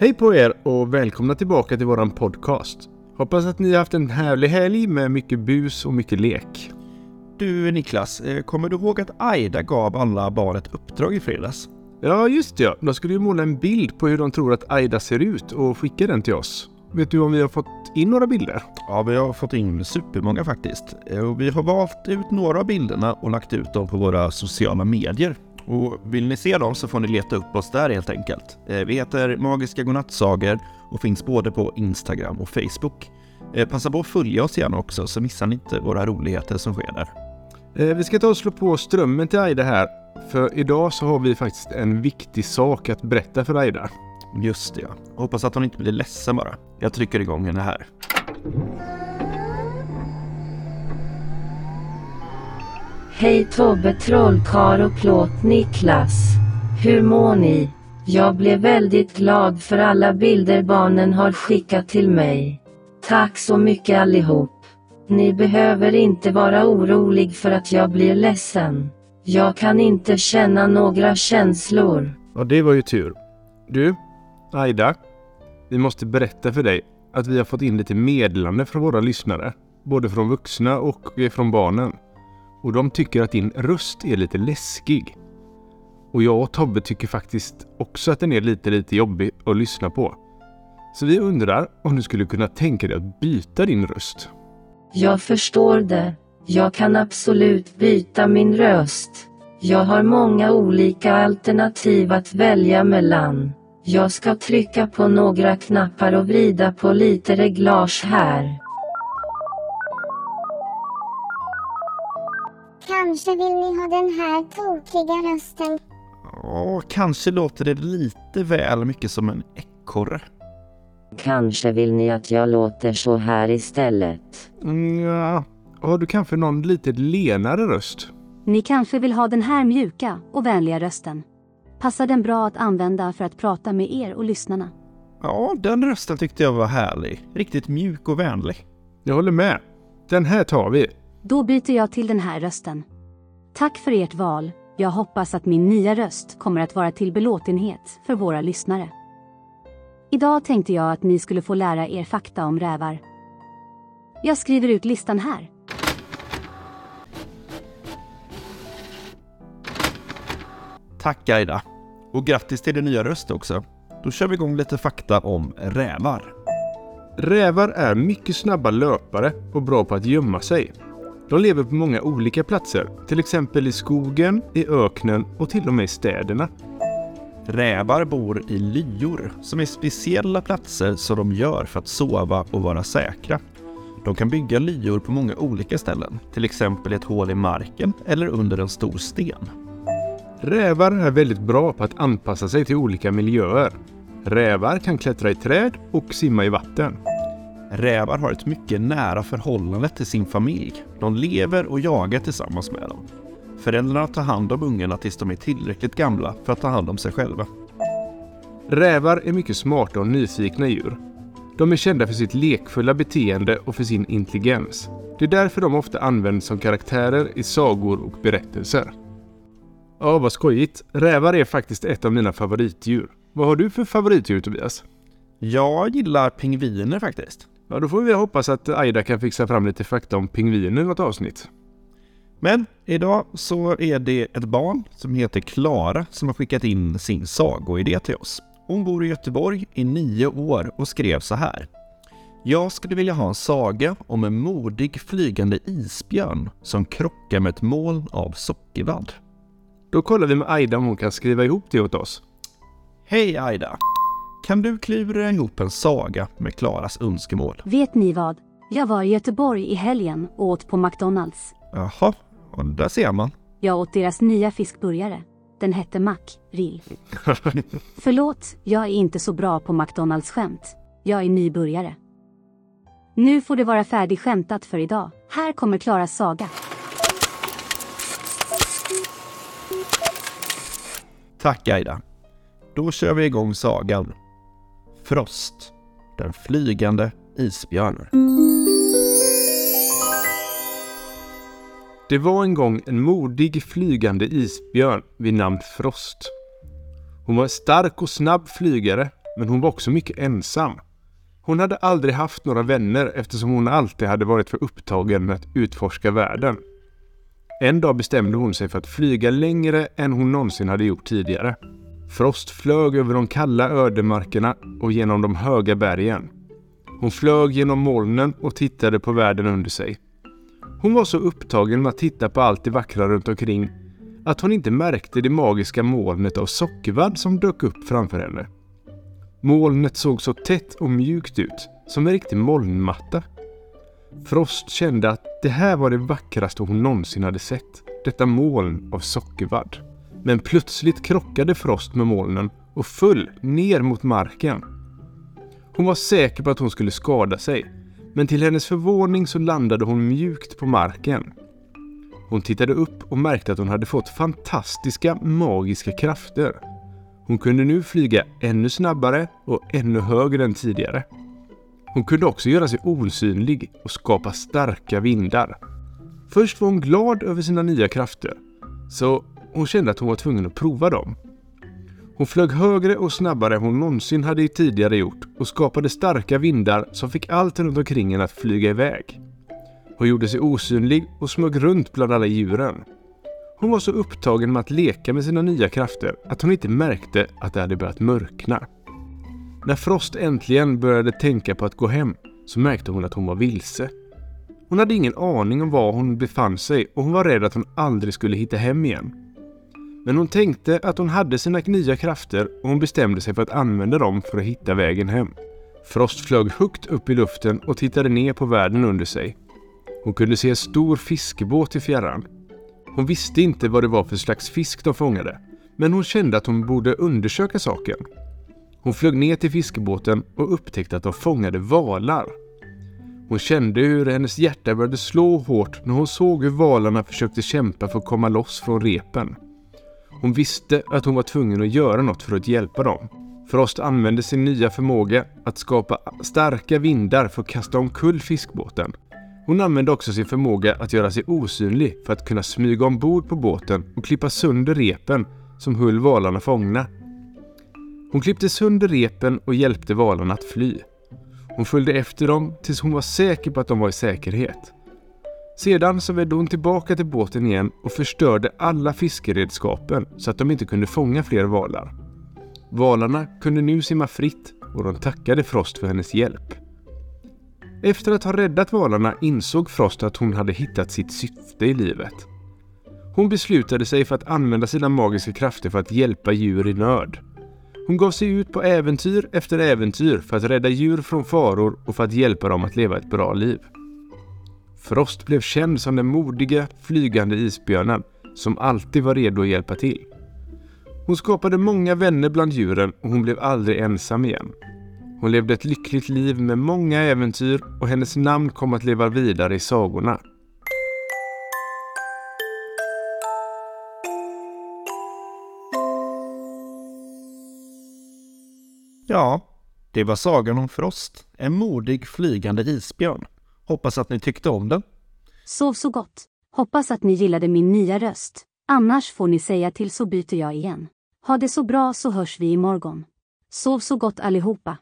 Hej på er och välkomna tillbaka till våran podcast. Hoppas att ni har haft en härlig helg med mycket bus och mycket lek. Du Niklas, eh, kommer du ihåg att Aida gav alla barn ett uppdrag i fredags? Ja, just det ja. De skulle ju måla en bild på hur de tror att Aida ser ut och skicka den till oss. Vet du om vi har fått in några bilder? Ja, vi har fått in supermånga faktiskt. Eh, Och vi har valt ut några av bilderna och lagt ut dem på våra sociala medier. Och vill ni se dem så får ni leta upp oss där helt enkelt. Eh, Vi heter Magiska Godnattsagor och finns både på Instagram och Facebook. Eh, Passa på att följa oss gärna också så missar ni inte våra roligheter som sker där. Eh, vi ska ta och slå på strömmen till Aida här. För idag så har vi faktiskt en viktig sak att berätta för Aida. Just det ja. Hoppas att hon inte blir ledsen bara. Jag trycker igång henne här. Hej Tobbe Trollkarl och Plåt Niklas. Hur mår ni? Jag blev väldigt glad för alla bilder barnen har skickat till mig. Tack så mycket allihop. Ni behöver inte vara orolig för att jag blir ledsen. Jag kan inte känna några känslor. Ja, det var ju tur. Du, Aida. Vi måste berätta för dig att vi har fått in lite meddelande från våra lyssnare. Både från vuxna och eh, från barnen. Och de tycker att din röst är lite läskig. Och jag och Tobbe tycker faktiskt också att den är lite, lite jobbig att lyssna på. Så vi undrar om du skulle kunna tänka dig att byta din röst. Jag förstår det. Jag kan absolut byta min röst. Jag har många olika alternativ att välja mellan. Jag ska trycka på några knappar och vrida på lite reglage här. Kanske vill ni ha den här tokiga rösten. Ja, kanske låter det lite väl mycket som en ekorre. Kanske vill ni att jag låter så här istället. Mm, ja. Har du kanske någon lite lenare röst? Ni kanske vill ha den här mjuka och vänliga rösten. Passar den bra att använda för att prata med er och lyssnarna? Ja, den rösten tyckte jag var härlig. Riktigt mjuk och vänlig. Jag håller med. Den här tar vi. Då byter jag till den här rösten. Tack för ert val. Jag hoppas att min nya röst kommer att vara till belåtenhet för våra lyssnare. Idag tänkte jag att ni skulle få lära er fakta om rävar. Jag skriver ut listan här. Tack Aida. Och grattis till din nya röst också. Då kör vi igång lite fakta om rävar. Rävar är mycket snabba löpare och bra på att gömma sig. De lever på många olika platser, till exempel i skogen, i öknen och till och med i städerna. Rävar bor i lyor, som är speciella platser som de gör för att sova och vara säkra. De kan bygga lyor på många olika ställen, till exempel i ett hål i marken eller under en stor sten. Rävar är väldigt bra på att anpassa sig till olika miljöer. Rävar kan klättra i träd och simma i vatten. Rävar har ett mycket nära förhållande till sin familj. De lever och jagar tillsammans med dem. Föräldrarna tar hand om ungarna tills de är tillräckligt gamla för att ta hand om sig själva. Rävar är mycket smarta och nyfikna djur. De är kända för sitt lekfulla beteende och för sin intelligens. Det är därför de ofta används som karaktärer i sagor och berättelser. Ja, vad skojigt. Rävar är faktiskt ett av mina favoritdjur. Vad har du för favoritdjur Tobias? Jag gillar pingviner faktiskt. Ja, då får vi hoppas att Aida kan fixa fram lite fakta om pingviner i något avsnitt. Men idag så är det ett barn som heter Klara som har skickat in sin sagoidé till oss. Hon bor i Göteborg i nio år och skrev så här. Jag skulle vilja ha en saga om en modig flygande isbjörn som krockar med ett moln av sockervadd. Då kollar vi med Aida om hon kan skriva ihop det åt oss. Hej Aida! Kan du klura ihop en saga med Klaras önskemål? Vet ni vad? Jag var i Göteborg i helgen och åt på McDonalds. Jaha, och där ser man. Jag åt deras nya fiskburgare. Den hette Mac-rill. Förlåt, jag är inte så bra på McDonalds-skämt. Jag är nybörjare. Nu får det vara färdig skämtat för idag. Här kommer Klaras saga. Tack Aida. Då kör vi igång sagan. Frost, den flygande isbjörnen. Det var en gång en modig flygande isbjörn vid namn Frost. Hon var en stark och snabb flygare men hon var också mycket ensam. Hon hade aldrig haft några vänner eftersom hon alltid hade varit för upptagen med att utforska världen. En dag bestämde hon sig för att flyga längre än hon någonsin hade gjort tidigare. Frost flög över de kalla ödemarkerna och genom de höga bergen. Hon flög genom molnen och tittade på världen under sig. Hon var så upptagen med att titta på allt det vackra runt omkring att hon inte märkte det magiska molnet av sockervadd som dök upp framför henne. Molnet såg så tätt och mjukt ut, som en riktig molnmatta. Frost kände att det här var det vackraste hon någonsin hade sett. Detta moln av sockervadd. Men plötsligt krockade Frost med molnen och föll ner mot marken. Hon var säker på att hon skulle skada sig, men till hennes förvåning så landade hon mjukt på marken. Hon tittade upp och märkte att hon hade fått fantastiska magiska krafter. Hon kunde nu flyga ännu snabbare och ännu högre än tidigare. Hon kunde också göra sig osynlig och skapa starka vindar. Först var hon glad över sina nya krafter, så och hon kände att hon var tvungen att prova dem. Hon flög högre och snabbare än hon någonsin hade tidigare gjort och skapade starka vindar som fick allt runt omkring henne att flyga iväg. Hon gjorde sig osynlig och smög runt bland alla djuren. Hon var så upptagen med att leka med sina nya krafter att hon inte märkte att det hade börjat mörkna. När Frost äntligen började tänka på att gå hem så märkte hon att hon var vilse. Hon hade ingen aning om var hon befann sig och hon var rädd att hon aldrig skulle hitta hem igen. Men hon tänkte att hon hade sina nya krafter och hon bestämde sig för att använda dem för att hitta vägen hem. Frost flög högt upp i luften och tittade ner på världen under sig. Hon kunde se en stor fiskebåt i fjärran. Hon visste inte vad det var för slags fisk de fångade, men hon kände att hon borde undersöka saken. Hon flög ner till fiskebåten och upptäckte att de fångade valar. Hon kände hur hennes hjärta började slå hårt när hon såg hur valarna försökte kämpa för att komma loss från repen. Hon visste att hon var tvungen att göra något för att hjälpa dem. Frost använde sin nya förmåga att skapa starka vindar för att kasta omkull fiskbåten. Hon använde också sin förmåga att göra sig osynlig för att kunna smyga ombord på båten och klippa sönder repen som höll valarna fångna. Hon klippte sönder repen och hjälpte valarna att fly. Hon följde efter dem tills hon var säker på att de var i säkerhet. Sedan så vände hon tillbaka till båten igen och förstörde alla fiskeredskapen så att de inte kunde fånga fler valar. Valarna kunde nu simma fritt och de tackade Frost för hennes hjälp. Efter att ha räddat valarna insåg Frost att hon hade hittat sitt syfte i livet. Hon beslutade sig för att använda sina magiska krafter för att hjälpa djur i nöd. Hon gav sig ut på äventyr efter äventyr för att rädda djur från faror och för att hjälpa dem att leva ett bra liv. Frost blev känd som den modiga, flygande isbjörnen som alltid var redo att hjälpa till. Hon skapade många vänner bland djuren och hon blev aldrig ensam igen. Hon levde ett lyckligt liv med många äventyr och hennes namn kom att leva vidare i sagorna. Ja, det var sagan om Frost, en modig flygande isbjörn. Hoppas att ni tyckte om den. Sov så gott. Hoppas att ni gillade min nya röst. Annars får ni säga till så byter jag igen. Ha det så bra så hörs vi imorgon. Sov så gott allihopa.